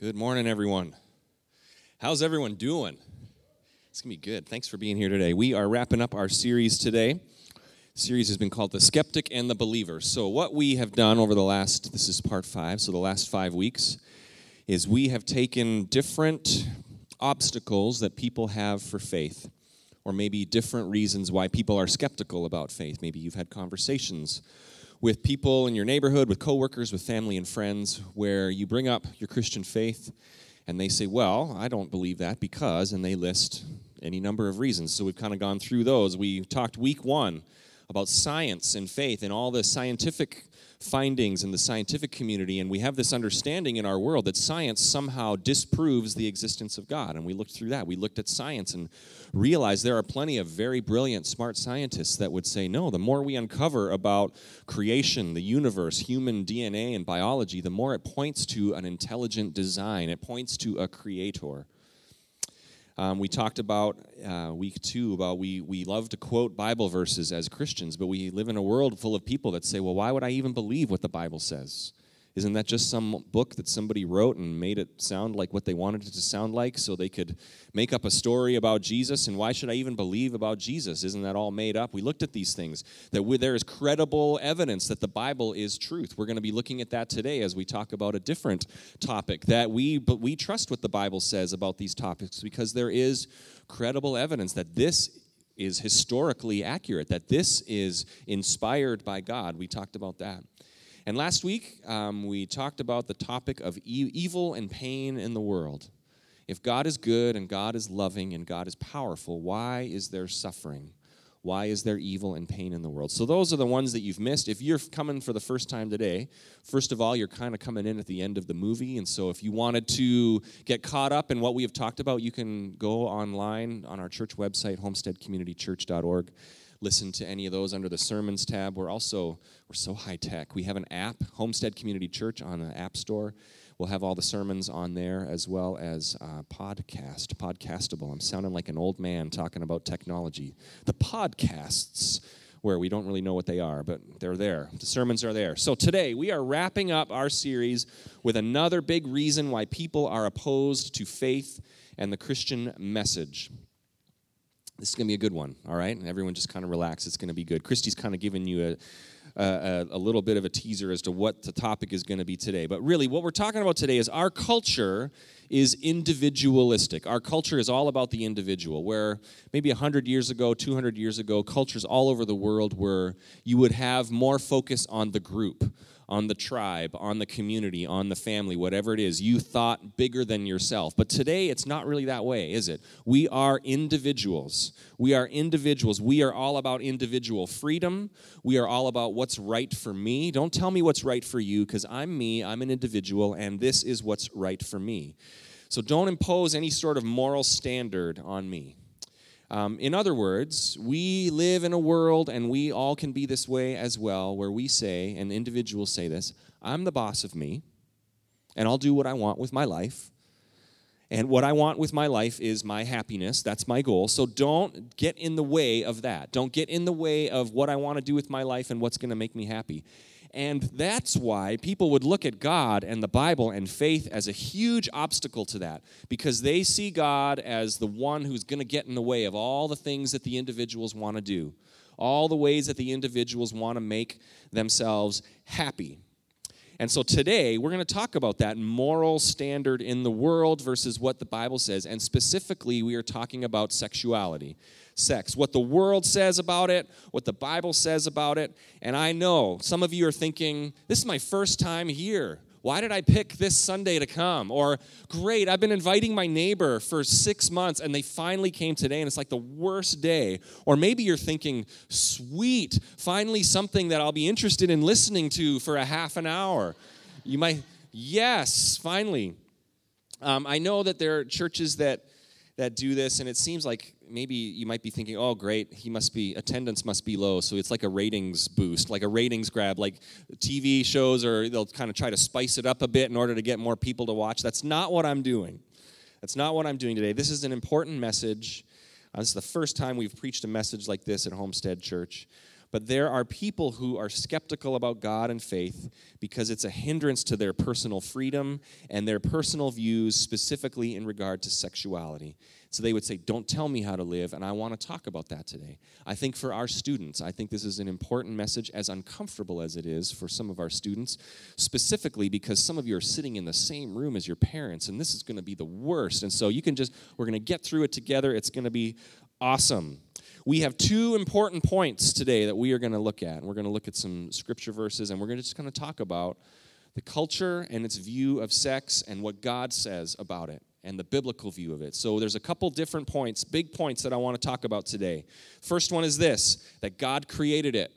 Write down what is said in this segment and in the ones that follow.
Good morning, everyone. How's everyone doing? It's going to be good. Thanks for being here today. We are wrapping up our series today. The series has been called The Skeptic and the Believer. So, what we have done over the last, this is part five, so the last five weeks, is we have taken different obstacles that people have for faith, or maybe different reasons why people are skeptical about faith. Maybe you've had conversations with people in your neighborhood, with coworkers, with family and friends, where you bring up your Christian faith and they say, Well, I don't believe that because, and they list any number of reasons. So we've kind of gone through those. We talked week one about science and faith and all the scientific findings in the scientific community, and we have this understanding in our world that science somehow disproves the existence of God. And we looked through that. We looked at science and realized there are plenty of very brilliant, smart scientists that would say, no, the more we uncover about creation, the universe, human DNA, and biology, the more it points to an intelligent design, it points to a creator. Um, we talked about uh, week two about we, we love to quote Bible verses as Christians, but we live in a world full of people that say, well, why would I even believe what the Bible says? Isn't that just some book that somebody wrote and made it sound like what they wanted it to sound like so they could make up a story about Jesus? And why should I even believe about Jesus? Isn't that all made up? We looked at these things, that we, there is credible evidence that the Bible is truth. We're going to be looking at that today as we talk about a different topic that we, but we trust what the Bible says about these topics because there is credible evidence that this is historically accurate, that this is inspired by God. We talked about that. And last week, um, we talked about the topic of e- evil and pain in the world. If God is good and God is loving and God is powerful, why is there suffering? Why is there evil and pain in the world? So, those are the ones that you've missed. If you're coming for the first time today, first of all, you're kind of coming in at the end of the movie. And so, if you wanted to get caught up in what we have talked about, you can go online on our church website, homesteadcommunitychurch.org listen to any of those under the sermons tab. We're also we're so high tech. We have an app, Homestead Community Church, on the App Store. We'll have all the sermons on there as well as uh, podcast, podcastable. I'm sounding like an old man talking about technology. The podcasts, where we don't really know what they are, but they're there. The sermons are there. So today we are wrapping up our series with another big reason why people are opposed to faith and the Christian message. This is going to be a good one, all right? And everyone just kind of relax. It's going to be good. Christy's kind of giving you a, a, a, little bit of a teaser as to what the topic is going to be today. But really, what we're talking about today is our culture is individualistic. Our culture is all about the individual, where maybe 100 years ago, 200 years ago, cultures all over the world where you would have more focus on the group on the tribe, on the community, on the family, whatever it is. You thought bigger than yourself. But today, it's not really that way, is it? We are individuals. We are individuals. We are all about individual freedom. We are all about what's right for me. Don't tell me what's right for you because I'm me, I'm an individual, and this is what's right for me. So don't impose any sort of moral standard on me. Um, in other words, we live in a world, and we all can be this way as well, where we say, and individuals say this I'm the boss of me, and I'll do what I want with my life. And what I want with my life is my happiness. That's my goal. So don't get in the way of that. Don't get in the way of what I want to do with my life and what's going to make me happy. And that's why people would look at God and the Bible and faith as a huge obstacle to that because they see God as the one who's going to get in the way of all the things that the individuals want to do, all the ways that the individuals want to make themselves happy. And so today we're going to talk about that moral standard in the world versus what the Bible says. And specifically, we are talking about sexuality sex, what the world says about it, what the Bible says about it. And I know some of you are thinking, this is my first time here. Why did I pick this Sunday to come? Or, great, I've been inviting my neighbor for six months and they finally came today and it's like the worst day. Or maybe you're thinking, sweet, finally something that I'll be interested in listening to for a half an hour. You might, yes, finally. Um, I know that there are churches that that do this and it seems like maybe you might be thinking oh great he must be attendance must be low. So it's like a ratings boost like a ratings grab like tv shows or they'll kind of try to spice it up a bit in order to get more people to watch. That's not what i'm doing. That's not what i'm doing today. This is an important message. Uh, this is the first time we've preached a message like this at homestead church. But there are people who are skeptical about God and faith because it's a hindrance to their personal freedom and their personal views, specifically in regard to sexuality. So they would say, Don't tell me how to live, and I want to talk about that today. I think for our students, I think this is an important message, as uncomfortable as it is for some of our students, specifically because some of you are sitting in the same room as your parents, and this is going to be the worst. And so you can just, we're going to get through it together. It's going to be awesome. We have two important points today that we are going to look at. And we're going to look at some scripture verses, and we're going to just kind of talk about the culture and its view of sex and what God says about it and the biblical view of it. So there's a couple different points, big points that I want to talk about today. First one is this that God created it.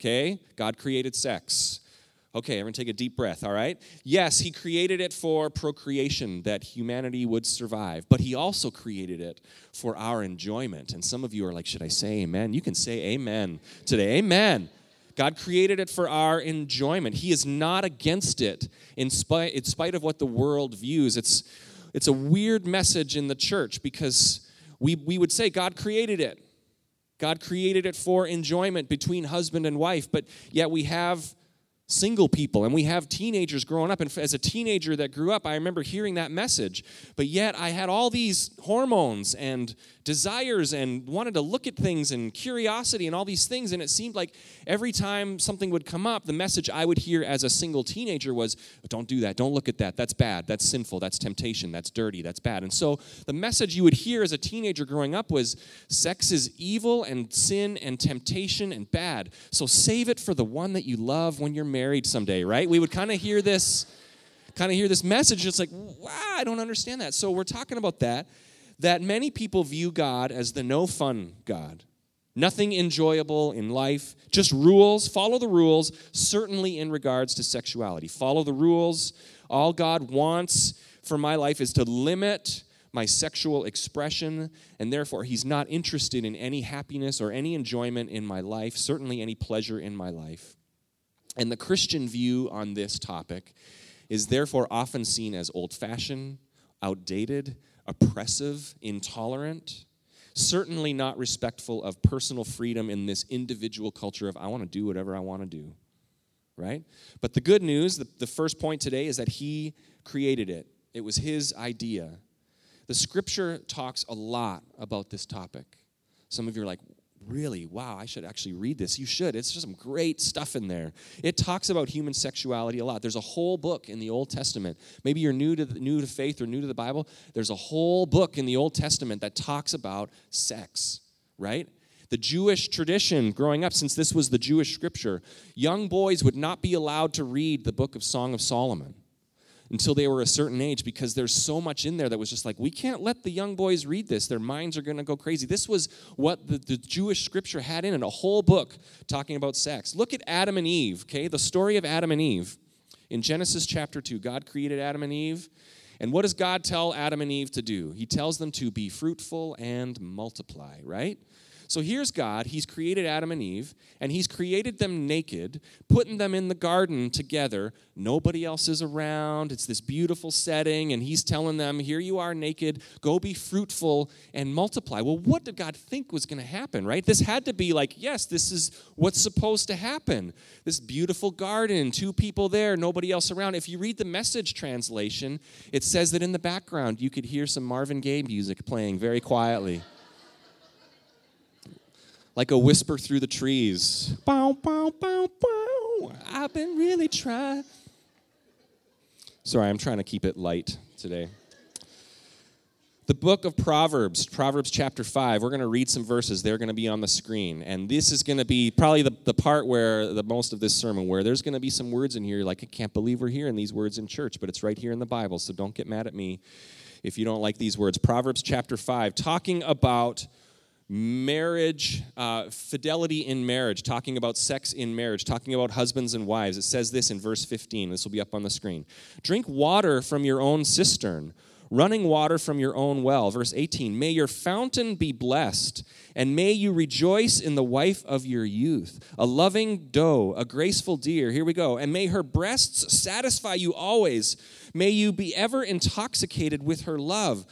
Okay? God created sex. Okay, everyone take a deep breath, all right? Yes, he created it for procreation, that humanity would survive, but he also created it for our enjoyment. And some of you are like, should I say amen? You can say amen today. Amen. God created it for our enjoyment. He is not against it in spite, in spite of what the world views. It's it's a weird message in the church because we, we would say God created it. God created it for enjoyment between husband and wife, but yet we have single people and we have teenagers growing up. And as a teenager that grew up, I remember hearing that message. But yet I had all these hormones and desires and wanted to look at things and curiosity and all these things. And it seemed like every time something would come up, the message I would hear as a single teenager was don't do that, don't look at that, that's bad, that's sinful, that's temptation, that's dirty, that's bad. And so the message you would hear as a teenager growing up was sex is evil and sin and temptation and bad. So save it for the one that you love when you're married someday, right? We would kind of hear this kind of hear this message. It's like wow i don't understand that. So we're talking about that that many people view God as the no fun God. Nothing enjoyable in life, just rules. Follow the rules, certainly in regards to sexuality. Follow the rules. All God wants for my life is to limit my sexual expression, and therefore, He's not interested in any happiness or any enjoyment in my life, certainly any pleasure in my life. And the Christian view on this topic is therefore often seen as old fashioned, outdated, oppressive, intolerant, certainly not respectful of personal freedom in this individual culture of I want to do whatever I want to do. Right? But the good news, the, the first point today, is that He created it, it was His idea. The scripture talks a lot about this topic. Some of you are like, really, wow, I should actually read this. You should. It's just some great stuff in there. It talks about human sexuality a lot. There's a whole book in the Old Testament. Maybe you're new to new to faith or new to the Bible. There's a whole book in the Old Testament that talks about sex, right? The Jewish tradition growing up, since this was the Jewish scripture, young boys would not be allowed to read the book of Song of Solomon until they were a certain age because there's so much in there that was just like, we can't let the young boys read this. Their minds are going to go crazy. This was what the, the Jewish scripture had in it a whole book talking about sex. Look at Adam and Eve, okay? The story of Adam and Eve. In Genesis chapter 2, God created Adam and Eve. And what does God tell Adam and Eve to do? He tells them to be fruitful and multiply, right? So here's God. He's created Adam and Eve, and He's created them naked, putting them in the garden together. Nobody else is around. It's this beautiful setting, and He's telling them, Here you are naked. Go be fruitful and multiply. Well, what did God think was going to happen, right? This had to be like, Yes, this is what's supposed to happen. This beautiful garden, two people there, nobody else around. If you read the message translation, it says that in the background you could hear some Marvin Gaye music playing very quietly like a whisper through the trees. Bow, bow, bow, bow. I've been really trying. Sorry, I'm trying to keep it light today. The book of Proverbs, Proverbs chapter 5, we're going to read some verses. They're going to be on the screen. And this is going to be probably the, the part where the most of this sermon, where there's going to be some words in here like, I can't believe we're hearing these words in church, but it's right here in the Bible. So don't get mad at me if you don't like these words. Proverbs chapter 5, talking about marriage, uh, fidelity in marriage, talking about sex in marriage, talking about husbands and wives. It says this in verse 15. This will be up on the screen. Drink water from your own cistern, running water from your own well. Verse 18. May your fountain be blessed, and may you rejoice in the wife of your youth, a loving doe, a graceful deer. Here we go. And may her breasts satisfy you always. May you be ever intoxicated with her love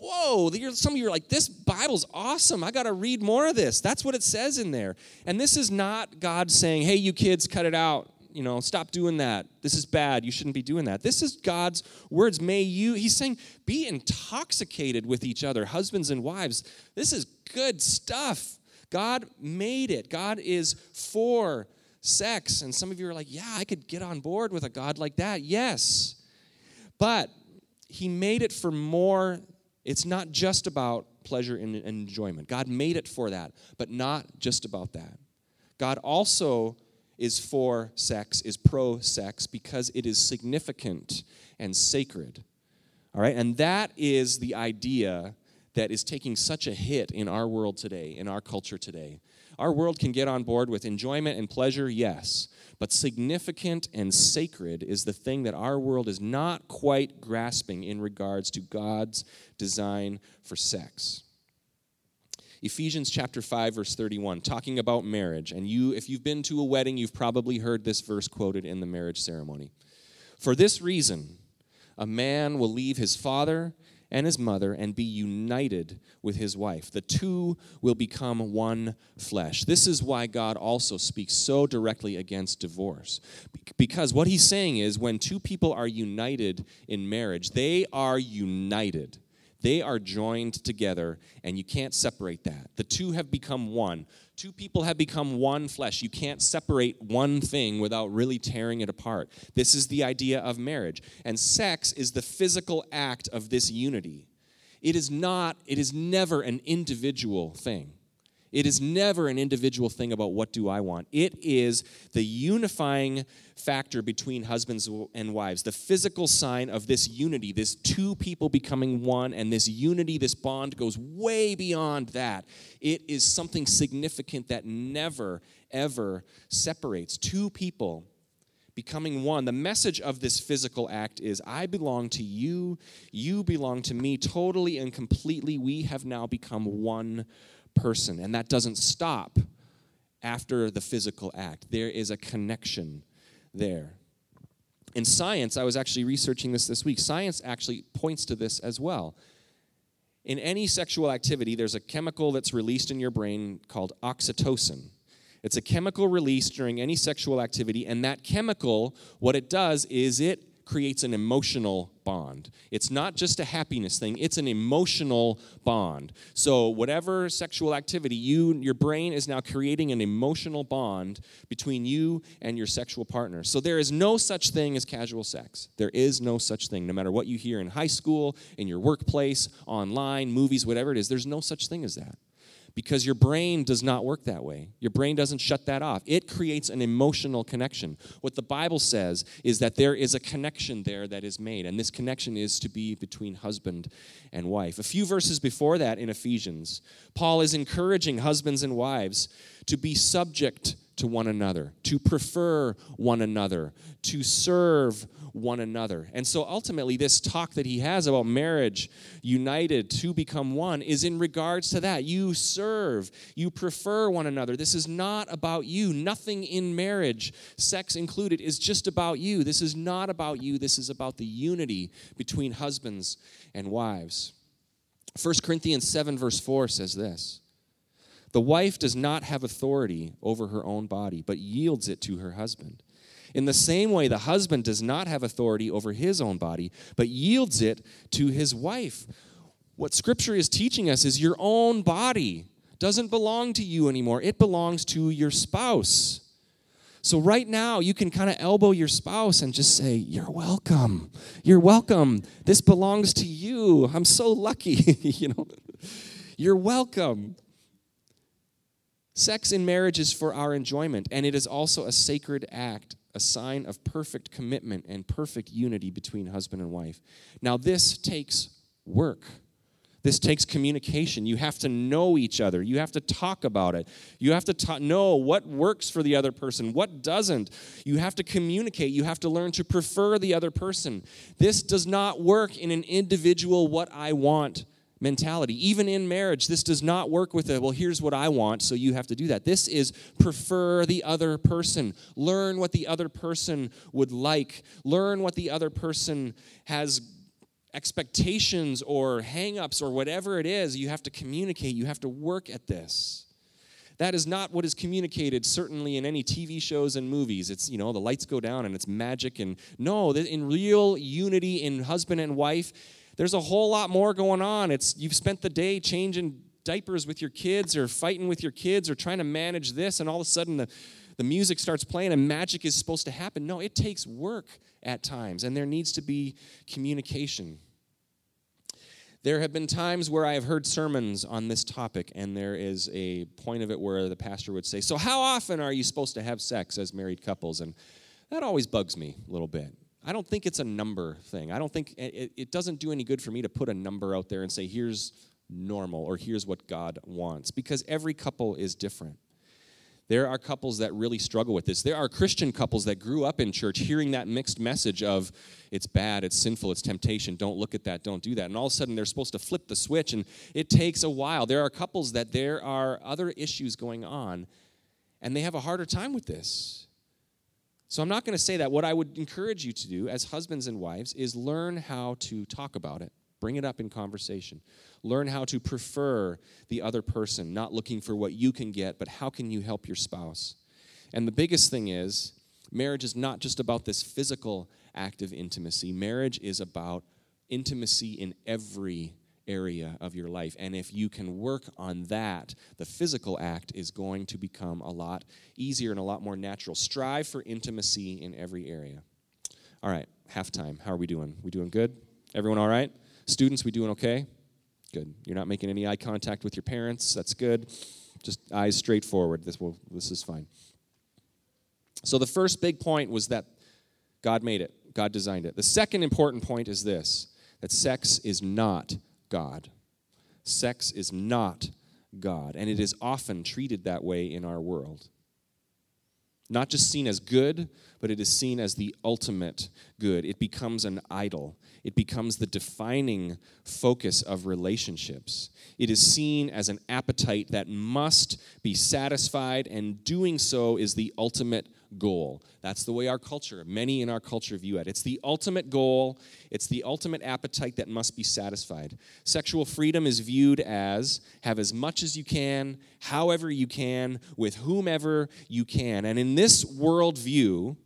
whoa, some of you are like, this Bible's awesome. I got to read more of this. That's what it says in there. And this is not God saying, hey, you kids, cut it out. You know, stop doing that. This is bad. You shouldn't be doing that. This is God's words. May you, he's saying, be intoxicated with each other, husbands and wives. This is good stuff. God made it. God is for sex. And some of you are like, yeah, I could get on board with a God like that. Yes. But he made it for more it's not just about pleasure and enjoyment. God made it for that, but not just about that. God also is for sex, is pro sex, because it is significant and sacred. All right? And that is the idea that is taking such a hit in our world today, in our culture today. Our world can get on board with enjoyment and pleasure, yes, but significant and sacred is the thing that our world is not quite grasping in regards to God's design for sex. Ephesians chapter 5 verse 31 talking about marriage and you if you've been to a wedding you've probably heard this verse quoted in the marriage ceremony. For this reason a man will leave his father and his mother and be united with his wife. The two will become one flesh. This is why God also speaks so directly against divorce. Because what he's saying is when two people are united in marriage, they are united. They are joined together, and you can't separate that. The two have become one. Two people have become one flesh. You can't separate one thing without really tearing it apart. This is the idea of marriage. And sex is the physical act of this unity. It is not, it is never an individual thing. It is never an individual thing about what do I want. It is the unifying factor between husbands and wives, the physical sign of this unity, this two people becoming one, and this unity, this bond goes way beyond that. It is something significant that never, ever separates. Two people becoming one. The message of this physical act is I belong to you, you belong to me, totally and completely. We have now become one person. And that doesn't stop after the physical act, there is a connection there. In science, I was actually researching this this week. Science actually points to this as well. In any sexual activity, there's a chemical that's released in your brain called oxytocin. It's a chemical released during any sexual activity, and that chemical, what it does is it creates an emotional bond. It's not just a happiness thing, it's an emotional bond. So whatever sexual activity, you your brain is now creating an emotional bond between you and your sexual partner. So there is no such thing as casual sex. There is no such thing no matter what you hear in high school, in your workplace, online, movies, whatever it is. There's no such thing as that because your brain does not work that way. Your brain doesn't shut that off. It creates an emotional connection. What the Bible says is that there is a connection there that is made, and this connection is to be between husband and wife. A few verses before that in Ephesians, Paul is encouraging husbands and wives to be subject to one another, to prefer one another, to serve one another. And so ultimately, this talk that he has about marriage united to become one is in regards to that. You serve, you prefer one another. This is not about you. Nothing in marriage, sex included, is just about you. This is not about you. This is about the unity between husbands and wives. 1 Corinthians 7, verse 4 says this. The wife does not have authority over her own body, but yields it to her husband. In the same way, the husband does not have authority over his own body, but yields it to his wife. What Scripture is teaching us is your own body doesn't belong to you anymore, it belongs to your spouse. So, right now, you can kind of elbow your spouse and just say, You're welcome. You're welcome. This belongs to you. I'm so lucky. you know, you're welcome. Sex in marriage is for our enjoyment, and it is also a sacred act, a sign of perfect commitment and perfect unity between husband and wife. Now, this takes work. This takes communication. You have to know each other. You have to talk about it. You have to ta- know what works for the other person, what doesn't. You have to communicate. You have to learn to prefer the other person. This does not work in an individual, what I want mentality. Even in marriage, this does not work with a, well, here's what I want, so you have to do that. This is prefer the other person. Learn what the other person would like. Learn what the other person has expectations or hangups or whatever it is, you have to communicate, you have to work at this. That is not what is communicated, certainly in any TV shows and movies. It's, you know, the lights go down and it's magic. And no, in real unity in husband and wife, there's a whole lot more going on. It's you've spent the day changing diapers with your kids or fighting with your kids or trying to manage this, and all of a sudden the, the music starts playing and magic is supposed to happen. No, it takes work at times, and there needs to be communication. There have been times where I have heard sermons on this topic, and there is a point of it where the pastor would say, So, how often are you supposed to have sex as married couples? And that always bugs me a little bit. I don't think it's a number thing. I don't think it, it doesn't do any good for me to put a number out there and say, Here's normal or here's what God wants, because every couple is different. There are couples that really struggle with this. There are Christian couples that grew up in church hearing that mixed message of it's bad, it's sinful, it's temptation, don't look at that, don't do that. And all of a sudden they're supposed to flip the switch and it takes a while. There are couples that there are other issues going on and they have a harder time with this. So I'm not going to say that. What I would encourage you to do as husbands and wives is learn how to talk about it. Bring it up in conversation. Learn how to prefer the other person, not looking for what you can get, but how can you help your spouse? And the biggest thing is, marriage is not just about this physical act of intimacy. Marriage is about intimacy in every area of your life. And if you can work on that, the physical act is going to become a lot easier and a lot more natural. Strive for intimacy in every area. All right, halftime. How are we doing? We doing good? Everyone all right? Students, we doing okay? Good. You're not making any eye contact with your parents. That's good. Just eyes straight forward. This will this is fine. So the first big point was that God made it. God designed it. The second important point is this that sex is not God. Sex is not God, and it is often treated that way in our world. Not just seen as good, but it is seen as the ultimate good. It becomes an idol. It becomes the defining focus of relationships. It is seen as an appetite that must be satisfied, and doing so is the ultimate goal. That's the way our culture, many in our culture view it. It's the ultimate goal, it's the ultimate appetite that must be satisfied. Sexual freedom is viewed as have as much as you can, however you can, with whomever you can. And in this worldview,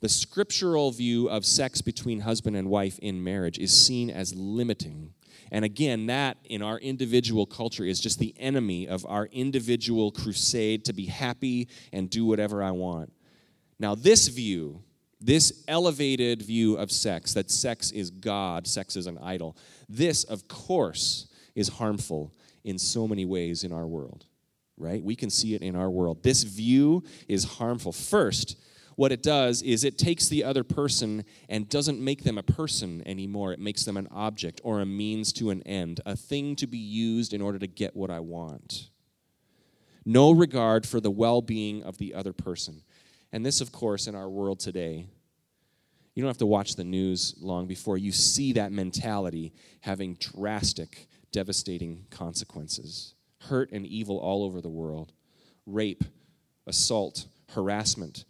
the scriptural view of sex between husband and wife in marriage is seen as limiting. And again, that in our individual culture is just the enemy of our individual crusade to be happy and do whatever I want. Now, this view, this elevated view of sex, that sex is God, sex is an idol, this, of course, is harmful in so many ways in our world, right? We can see it in our world. This view is harmful. First, what it does is it takes the other person and doesn't make them a person anymore. It makes them an object or a means to an end, a thing to be used in order to get what I want. No regard for the well being of the other person. And this, of course, in our world today, you don't have to watch the news long before you see that mentality having drastic, devastating consequences. Hurt and evil all over the world. Rape, assault, harassment,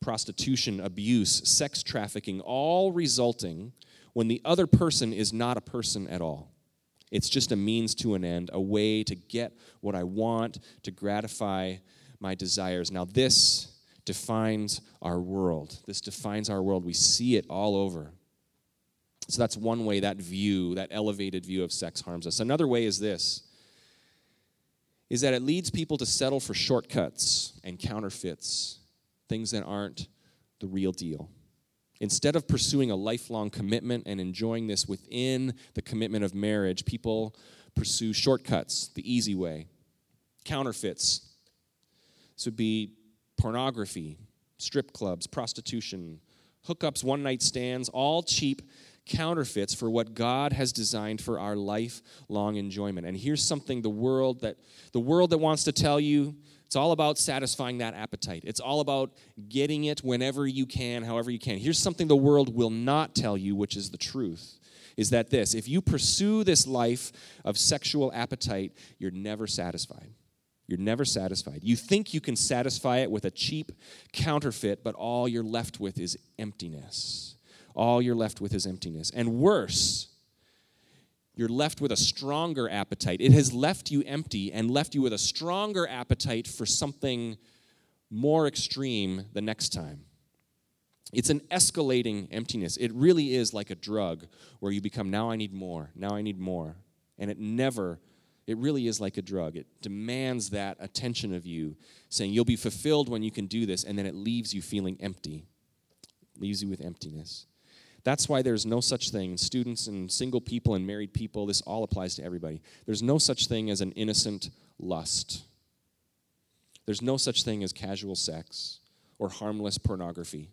prostitution, abuse, sex trafficking, all resulting when the other person is not a person at all. It's just a means to an end, a way to get what I want, to gratify my desires. Now, this defines our world. This defines our world. We see it all over. So that's one way that view, that elevated view of sex harms us. Another way is this is that it leads people to settle for shortcuts and counterfeits things that aren't the real deal. Instead of pursuing a lifelong commitment and enjoying this within the commitment of marriage, people pursue shortcuts, the easy way, counterfeits. This would be pornography, strip clubs, prostitution, hookups, one night stands, all cheap counterfeits for what God has designed for our lifelong enjoyment. And here's something the world that the world that wants to tell you it's all about satisfying that appetite. It's all about getting it whenever you can, however you can. Here's something the world will not tell you, which is the truth. Is that this? If you pursue this life of sexual appetite, you're never satisfied. You're never satisfied. You think you can satisfy it with a cheap counterfeit, but all you're left with is emptiness. all you're left with is emptiness. And worse, you're left with a stronger appetite. It has left you empty and left you with a stronger appetite for something more extreme the next time. It's an escalating emptiness. It really is like a drug where you become, now I need more, now I need more. And it never, it really is like a drug. It demands that attention of you, saying you'll be fulfilled when you can do this, and then it leaves you feeling empty, leaves you with emptiness. That's why there's no such thing. Students and single people and married people, this all applies to everybody. There's no such thing as an innocent lust. There's no such thing as casual sex or harmless pornography.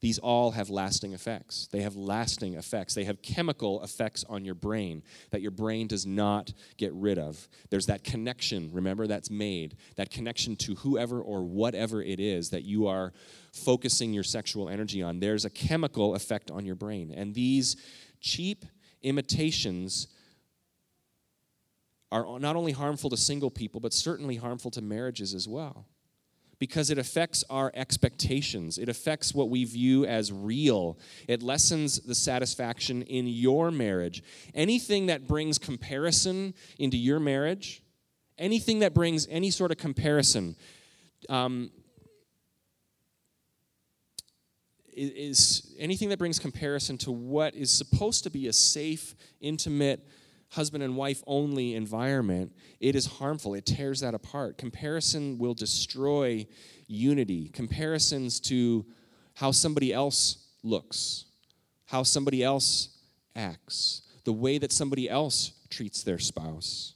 These all have lasting effects. They have lasting effects. They have chemical effects on your brain that your brain does not get rid of. There's that connection, remember, that's made, that connection to whoever or whatever it is that you are focusing your sexual energy on. There's a chemical effect on your brain. And these cheap imitations are not only harmful to single people, but certainly harmful to marriages as well because it affects our expectations. It affects what we view as real. It lessens the satisfaction in your marriage. Anything that brings comparison into your marriage, anything that brings any sort of comparison, um, is anything that brings comparison to what is supposed to be a safe, intimate, husband and wife only environment, it is harmful. It tears that apart. Comparison will destroy unity. Comparisons to how somebody else looks, how somebody else acts, the way that somebody else treats their spouse,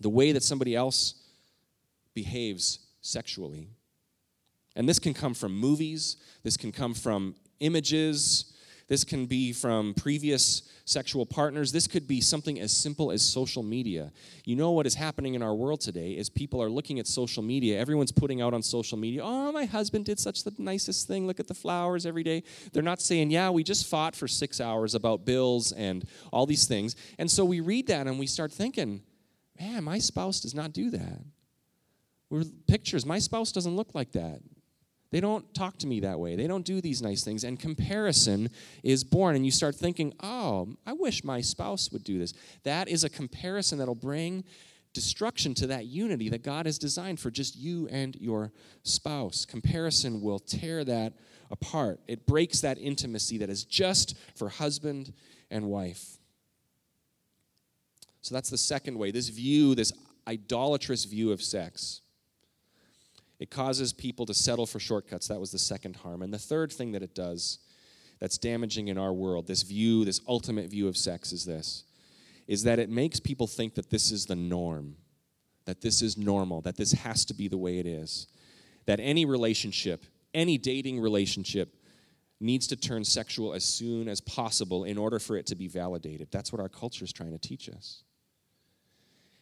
the way that somebody else behaves sexually. And this can come from movies, this can come from images, this can be from previous sexual partners. This could be something as simple as social media. You know what is happening in our world today is people are looking at social media. Everyone's putting out on social media, "Oh, my husband did such the nicest thing. Look at the flowers every day." They're not saying, "Yeah, we just fought for 6 hours about bills and all these things." And so we read that and we start thinking, "Man, my spouse does not do that." We're pictures. My spouse doesn't look like that. They don't talk to me that way. They don't do these nice things. And comparison is born. And you start thinking, oh, I wish my spouse would do this. That is a comparison that'll bring destruction to that unity that God has designed for just you and your spouse. Comparison will tear that apart, it breaks that intimacy that is just for husband and wife. So that's the second way. This view, this idolatrous view of sex it causes people to settle for shortcuts. That was the second harm. And the third thing that it does that's damaging in our world, this view, this ultimate view of sex, is this is that it makes people think that this is the norm, that this is normal, that this has to be the way it is. That any relationship, any dating relationship, needs to turn sexual as soon as possible in order for it to be validated. That's what our culture is trying to teach us.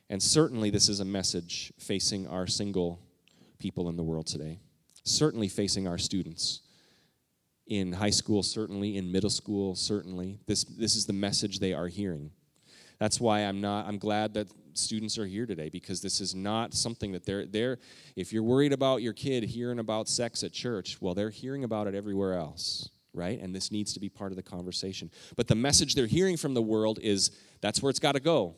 And certainly, this is a message facing our single people in the world today, certainly facing our students in high school, certainly in middle school, certainly. This, this is the message they are hearing. That's why I'm not, I'm glad that students are here today because this is not something that they're, they're, if you're worried about your kid hearing about sex at church, well, they're hearing about it everywhere else, right? And this needs to be part of the conversation. But the message they're hearing from the world is that's where it's got to go.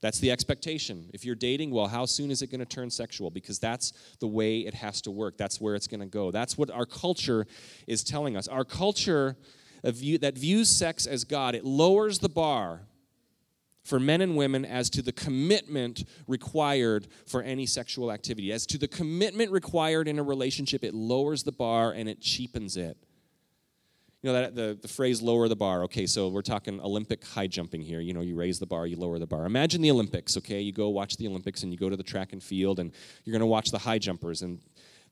That's the expectation. If you're dating, well, how soon is it going to turn sexual? Because that's the way it has to work. That's where it's going to go. That's what our culture is telling us. Our culture view, that views sex as God, it lowers the bar for men and women as to the commitment required for any sexual activity. As to the commitment required in a relationship, it lowers the bar and it cheapens it you know that the, the phrase lower the bar. Okay so we're talking olympic high jumping here. You know you raise the bar you lower the bar. Imagine the olympics okay? You go watch the olympics and you go to the track and field and you're going to watch the high jumpers and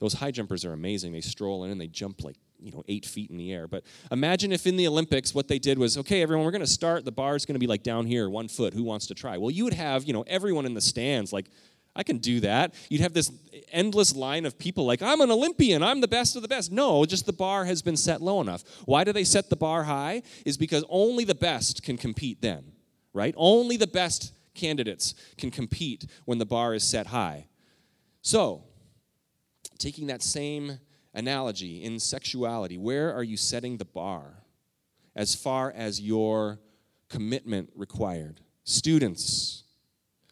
those high jumpers are amazing. They stroll in and they jump like you know eight feet in the air. But imagine if in the olympics what they did was okay everyone we're going to start the bar is going to be like down here one foot. Who wants to try? Well you would have you know everyone in the stands like I can do that. You'd have this endless line of people like, I'm an Olympian, I'm the best of the best. No, just the bar has been set low enough. Why do they set the bar high? Is because only the best can compete then, right? Only the best candidates can compete when the bar is set high. So, taking that same analogy in sexuality, where are you setting the bar as far as your commitment required? Students,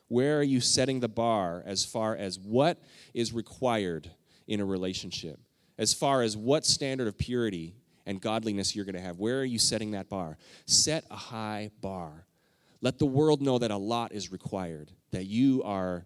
where are you setting the bar as far as what is required in a relationship? As far as what standard of purity and godliness you're going to have? Where are you setting that bar? Set a high bar. Let the world know that a lot is required, that you are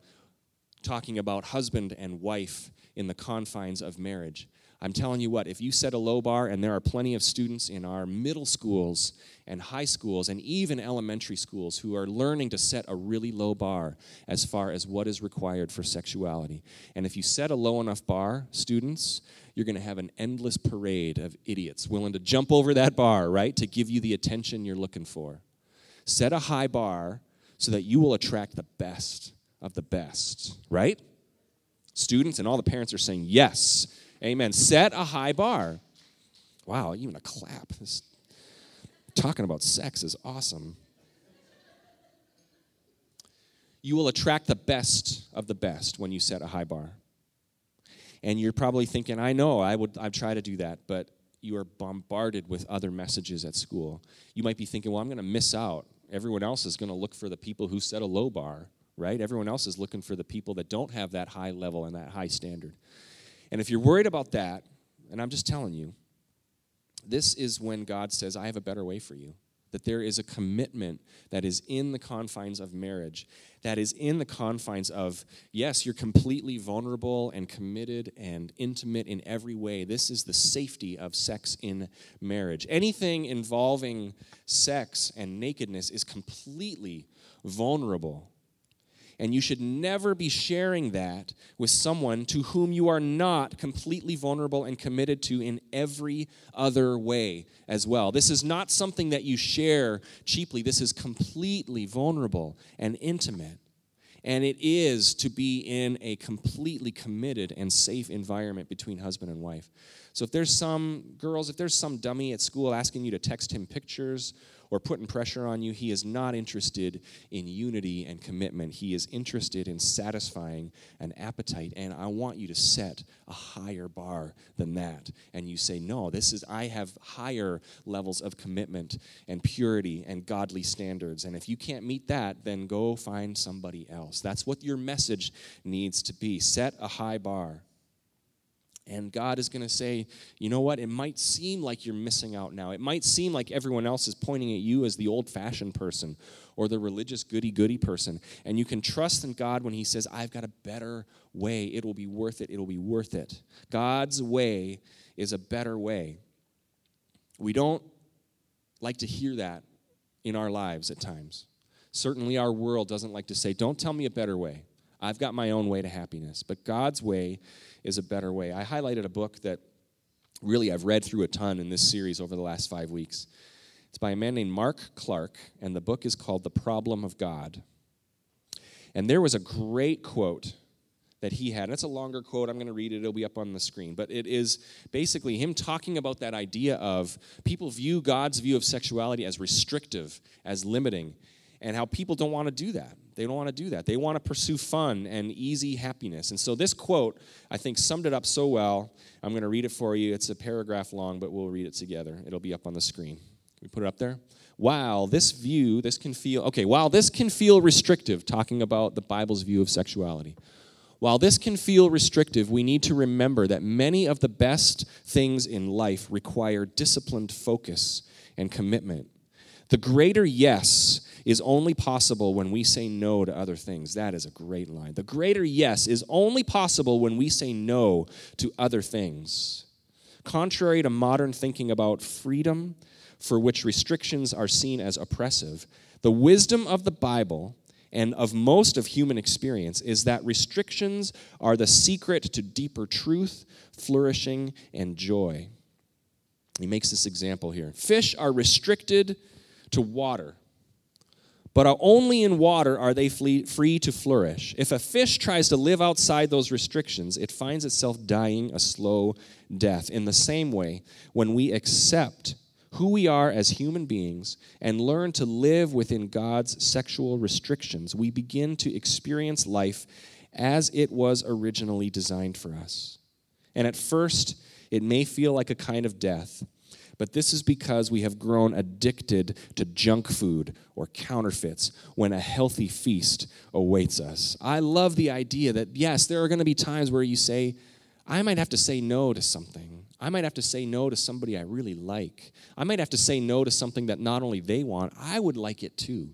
talking about husband and wife in the confines of marriage. I'm telling you what, if you set a low bar, and there are plenty of students in our middle schools and high schools and even elementary schools who are learning to set a really low bar as far as what is required for sexuality. And if you set a low enough bar, students, you're going to have an endless parade of idiots willing to jump over that bar, right, to give you the attention you're looking for. Set a high bar so that you will attract the best of the best, right? Students and all the parents are saying, yes, amen. Set a high bar. Wow, even a clap. This, talking about sex is awesome. You will attract the best of the best when you set a high bar. And you're probably thinking, I know, I would I'd try to do that, but you are bombarded with other messages at school. You might be thinking, well, I'm going to miss out. Everyone else is going to look for the people who set a low bar right? Everyone else is looking for the people that don't have that high level and that high standard. And if you're worried about that, and I'm just telling you, this is when God says, I have a better way for you. That there is a commitment that is in the confines of marriage, that is in the confines of, yes, you're completely vulnerable and committed and intimate in every way. This is the safety of sex in marriage. Anything involving sex and nakedness is completely vulnerable and you should never be sharing that with someone to whom you are not completely vulnerable and committed to in every other way as well. This is not something that you share cheaply, this is completely vulnerable and intimate. And it is to be in a completely committed and safe environment between husband and wife. So if there's some girls, if there's some dummy at school asking you to text him pictures or putting pressure on you. He is not interested in unity and commitment. He is interested in satisfying an appetite. And I want you to set a higher bar than that. And you say, No, this is, I have higher levels of commitment and purity and godly standards. And if you can't meet that, then go find somebody else. That's what your message needs to be. Set a high bar. And God is going to say, you know what? It might seem like you're missing out now. It might seem like everyone else is pointing at you as the old fashioned person or the religious goody goody person. And you can trust in God when He says, I've got a better way. It will be worth it. It will be worth it. God's way is a better way. We don't like to hear that in our lives at times. Certainly, our world doesn't like to say, Don't tell me a better way. I've got my own way to happiness. But God's way is a better way. I highlighted a book that really I've read through a ton in this series over the last five weeks. It's by a man named Mark Clark, and the book is called The Problem of God. And there was a great quote that he had. And it's a longer quote. I'm going to read it. It'll be up on the screen. But it is basically him talking about that idea of people view God's view of sexuality as restrictive, as limiting, and how people don't want to do that. They don't want to do that. They want to pursue fun and easy happiness. And so this quote, I think, summed it up so well. I'm going to read it for you. It's a paragraph long, but we'll read it together. It'll be up on the screen. Can we put it up there? While this view, this can feel, okay, while this can feel restrictive, talking about the Bible's view of sexuality, while this can feel restrictive, we need to remember that many of the best things in life require disciplined focus and commitment. The greater yes is only possible when we say no to other things. That is a great line. The greater yes is only possible when we say no to other things. Contrary to modern thinking about freedom, for which restrictions are seen as oppressive, the wisdom of the Bible and of most of human experience is that restrictions are the secret to deeper truth, flourishing, and joy. He makes this example here. Fish are restricted to water but only in water are they free to flourish. If a fish tries to live outside those restrictions, it finds itself dying a slow death. In the same way, when we accept who we are as human beings and learn to live within God's sexual restrictions, we begin to experience life as it was originally designed for us. And at first, It may feel like a kind of death, but this is because we have grown addicted to junk food or counterfeits when a healthy feast awaits us. I love the idea that, yes, there are going to be times where you say, I might have to say no to something. I might have to say no to somebody I really like. I might have to say no to something that not only they want, I would like it too.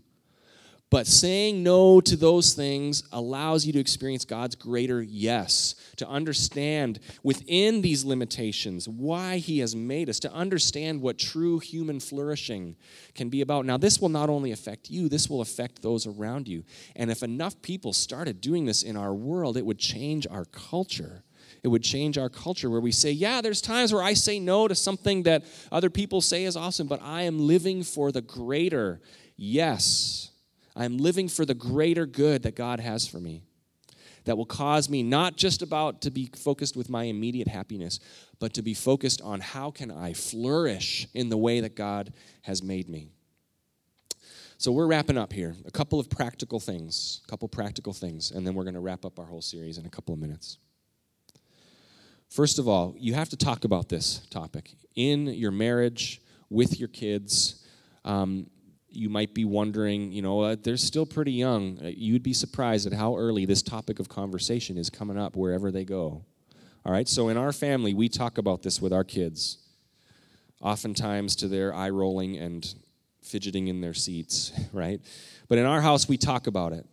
But saying no to those things allows you to experience God's greater yes, to understand within these limitations why He has made us, to understand what true human flourishing can be about. Now, this will not only affect you, this will affect those around you. And if enough people started doing this in our world, it would change our culture. It would change our culture where we say, yeah, there's times where I say no to something that other people say is awesome, but I am living for the greater yes I'm living for the greater good that God has for me. That will cause me not just about to be focused with my immediate happiness, but to be focused on how can I flourish in the way that God has made me. So we're wrapping up here. A couple of practical things, a couple practical things, and then we're going to wrap up our whole series in a couple of minutes. First of all, you have to talk about this topic in your marriage, with your kids. Um, you might be wondering, you know, uh, they're still pretty young. Uh, you'd be surprised at how early this topic of conversation is coming up wherever they go. All right, so in our family, we talk about this with our kids, oftentimes to their eye rolling and fidgeting in their seats, right? But in our house, we talk about it,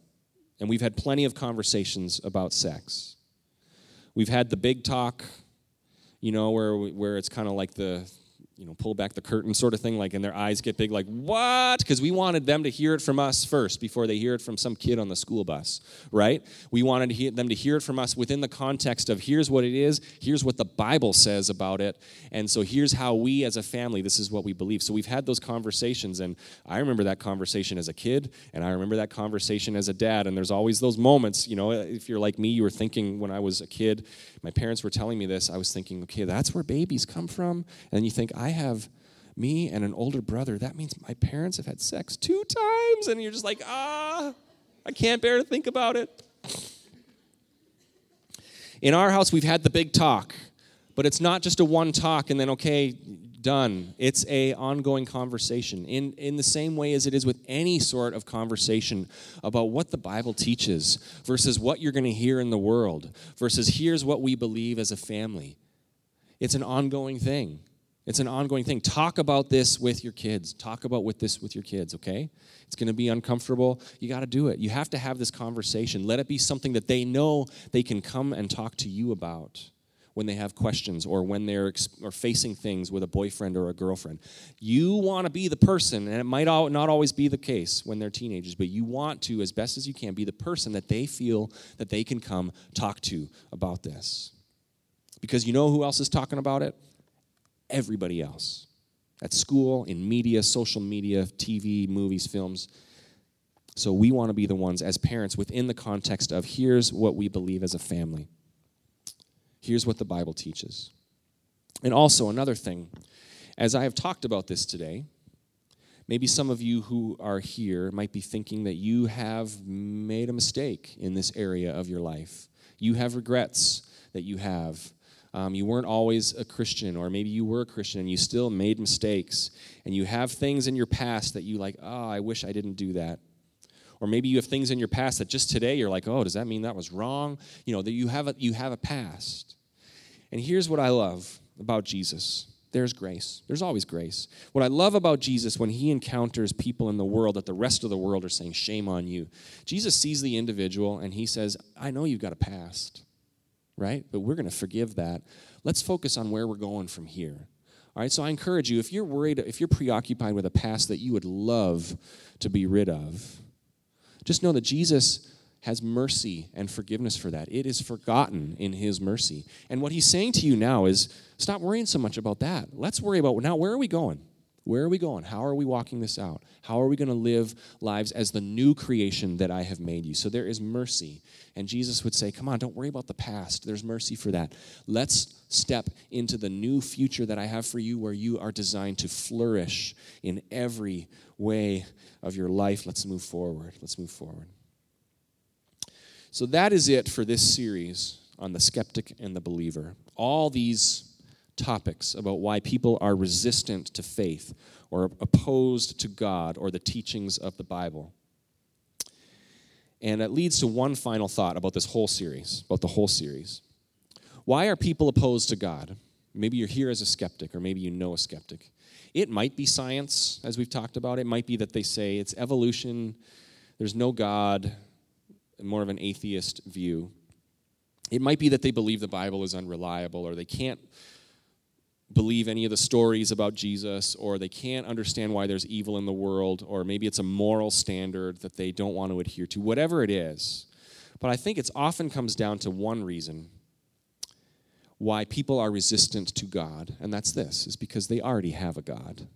and we've had plenty of conversations about sex. We've had the big talk, you know, where, where it's kind of like the you know, pull back the curtain sort of thing, like, and their eyes get big, like, what? Because we wanted them to hear it from us first before they hear it from some kid on the school bus, right? We wanted to them to hear it from us within the context of here's what it is, here's what the Bible says about it, and so here's how we as a family, this is what we believe. So we've had those conversations, and I remember that conversation as a kid, and I remember that conversation as a dad, and there's always those moments, you know, if you're like me, you were thinking when I was a kid, my parents were telling me this, I was thinking, okay, that's where babies come from, and you think, I have me and an older brother. That means my parents have had sex two times. And you're just like, ah, I can't bear to think about it. In our house, we've had the big talk, but it's not just a one talk and then, okay, done. It's a ongoing conversation in, in the same way as it is with any sort of conversation about what the Bible teaches versus what you're going to hear in the world versus here's what we believe as a family. It's an ongoing thing. It's an ongoing thing. Talk about this with your kids. Talk about with this with your kids, okay? It's going to be uncomfortable. You got to do it. You have to have this conversation. Let it be something that they know they can come and talk to you about when they have questions or when they're or facing things with a boyfriend or a girlfriend. You want to be the person, and it might not always be the case when they're teenagers, but you want to, as best as you can, be the person that they feel that they can come talk to about this. Because you know who else is talking about it? Everybody else at school, in media, social media, TV, movies, films. So we want to be the ones as parents within the context of here's what we believe as a family. Here's what the Bible teaches. And also, another thing, as I have talked about this today, maybe some of you who are here might be thinking that you have made a mistake in this area of your life. You have regrets that you have um, you weren't always a Christian, or maybe you were a Christian and you still made mistakes, and you have things in your past that you like, oh, I wish I didn't do that. Or maybe you have things in your past that just today you're like, oh, does that mean that was wrong? You know, that you have a, you have a past. And here's what I love about Jesus there's grace. There's always grace. What I love about Jesus when he encounters people in the world that the rest of the world are saying, shame on you, Jesus sees the individual and he says, I know you've got a past right? But we're going to forgive that. Let's focus on where we're going from here. All right, so I encourage you if you're worried, if you're preoccupied with a past that you would love to be rid of, just know that Jesus has mercy and forgiveness for that. It is forgotten in his mercy. And what he's saying to you now is stop worrying so much about that. Let's worry about now where are we going? Where are we going? How are we walking this out? How are we going to live lives as the new creation that I have made you? So there is mercy. And Jesus would say, Come on, don't worry about the past. There's mercy for that. Let's step into the new future that I have for you where you are designed to flourish in every way of your life. Let's move forward. Let's move forward. So that is it for this series on the skeptic and the believer. All these topics about why people are resistant to faith or opposed to God or the teachings of the Bible. And it leads to one final thought about this whole series, about the whole series. Why are people opposed to God? Maybe you're here as a skeptic, or maybe you know a skeptic. It might be science, as we've talked about. It might be that they say it's evolution, there's no God, more of an atheist view. It might be that they believe the Bible is unreliable, or they can't believe any of the stories about Jesus, or they can't understand why there's evil in the world, or maybe it's a moral standard that they don't want to adhere to, whatever it is. But I think it often comes down to one reason why people are resistant to God, and that's this is because they already have a God.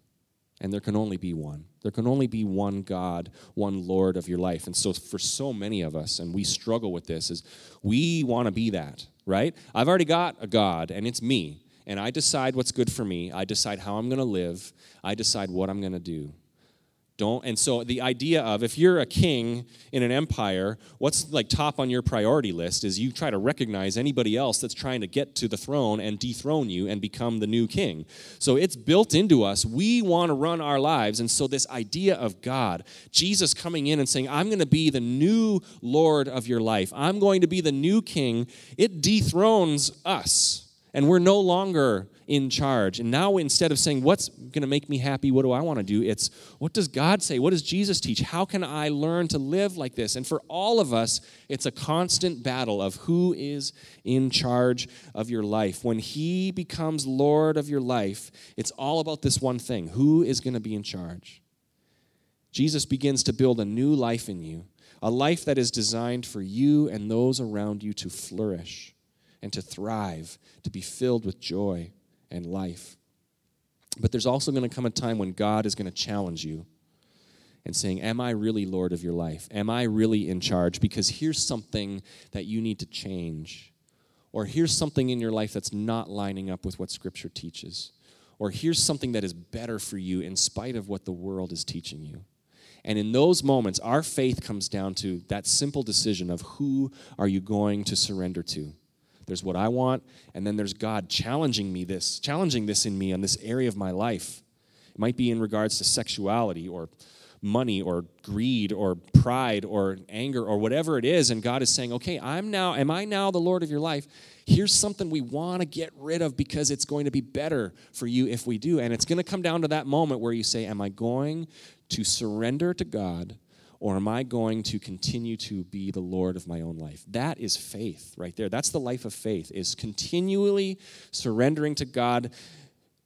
And there can only be one. There can only be one God, one Lord of your life. And so, for so many of us, and we struggle with this, is we want to be that, right? I've already got a God, and it's me and I decide what's good for me. I decide how I'm going to live. I decide what I'm going to do. Don't and so the idea of if you're a king in an empire, what's like top on your priority list is you try to recognize anybody else that's trying to get to the throne and dethrone you and become the new king. So it's built into us. We want to run our lives and so this idea of God, Jesus coming in and saying, "I'm going to be the new lord of your life. I'm going to be the new king." It dethrones us and we're no longer in charge. And now instead of saying, What's going to make me happy? What do I want to do? It's, What does God say? What does Jesus teach? How can I learn to live like this? And for all of us, it's a constant battle of who is in charge of your life. When He becomes Lord of your life, it's all about this one thing who is going to be in charge? Jesus begins to build a new life in you, a life that is designed for you and those around you to flourish and to thrive, to be filled with joy and life. But there's also going to come a time when God is going to challenge you and saying, Am I really Lord of your life? Am I really in charge? Because here's something that you need to change. Or here's something in your life that's not lining up with what Scripture teaches. Or here's something that is better for you in spite of what the world is teaching you. And in those moments, our faith comes down to that simple decision of who are you going to surrender to? There's what I want, and then there's God challenging me this, challenging this in me on this area of my life. It might be in regards to sexuality or money or greed or pride or anger or whatever it is and God is saying, "Okay, I'm now am I now the Lord of your life? Here's something we want to get rid of because it's going to be better for you if we do." And it's going to come down to that moment where you say, "Am I going to surrender to God or am I going to continue to be the Lord of my own life? That is faith right there. That's the life of faith, is continually surrendering to God,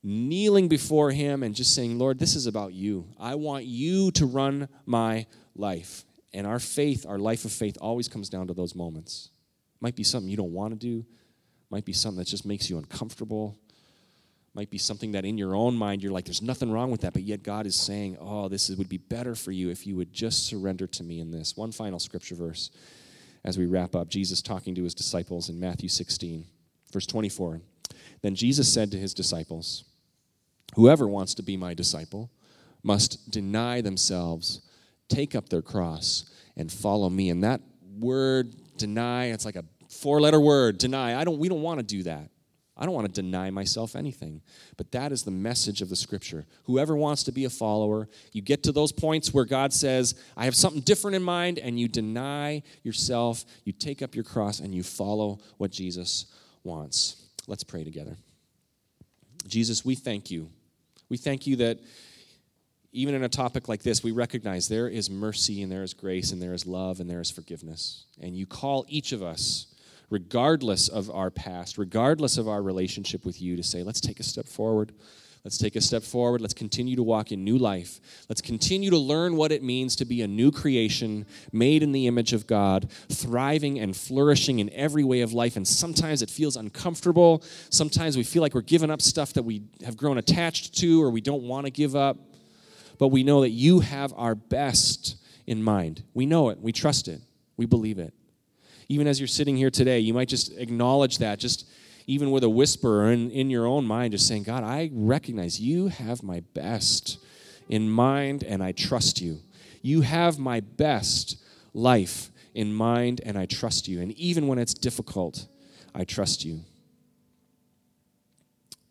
kneeling before Him, and just saying, Lord, this is about you. I want you to run my life. And our faith, our life of faith, always comes down to those moments. Might be something you don't want to do, might be something that just makes you uncomfortable might be something that in your own mind you're like there's nothing wrong with that but yet god is saying oh this would be better for you if you would just surrender to me in this. One final scripture verse as we wrap up. Jesus talking to his disciples in matthew 16 verse 24 then jesus said to his disciples whoever wants to be my disciple must deny themselves take up their cross and follow me. And that word deny it's like a four letter word deny. I don't we don't want to do that I don't want to deny myself anything. But that is the message of the scripture. Whoever wants to be a follower, you get to those points where God says, I have something different in mind, and you deny yourself, you take up your cross, and you follow what Jesus wants. Let's pray together. Jesus, we thank you. We thank you that even in a topic like this, we recognize there is mercy and there is grace and there is love and there is forgiveness. And you call each of us regardless of our past, regardless of our relationship with you, to say, let's take a step forward. Let's take a step forward. Let's continue to walk in new life. Let's continue to learn what it means to be a new creation made in the image of God, thriving and flourishing in every way of life. And sometimes it feels uncomfortable. Sometimes we feel like we're giving up stuff that we have grown attached to or we don't want to give up. But we know that you have our best in mind. We know it. We trust it. We believe it even as you're sitting here today, you might just acknowledge that, just even with a whisper in, in your own mind, just saying, God, I recognize you have my best in mind and I trust you. You have my best life in mind and I trust you. And even when it's difficult, I trust you.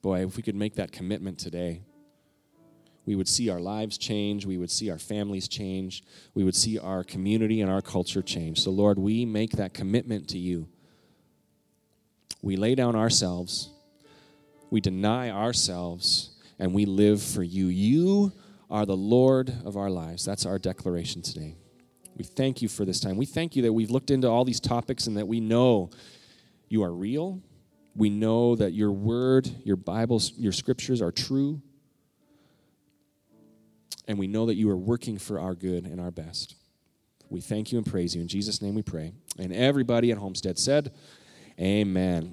Boy, if we could make that commitment today, we would see our lives change. We would see our families change. We would see our community and our culture change. So, Lord, we make that commitment to you. We lay down ourselves, we deny ourselves, and we live for you. You are the Lord of our lives. That's our declaration today. We thank you for this time. We thank you that we've looked into all these topics and that we know you are real. We know that your word, your Bibles, your scriptures are true. And we know that you are working for our good and our best. We thank you and praise you. In Jesus' name we pray. And everybody at Homestead said, Amen.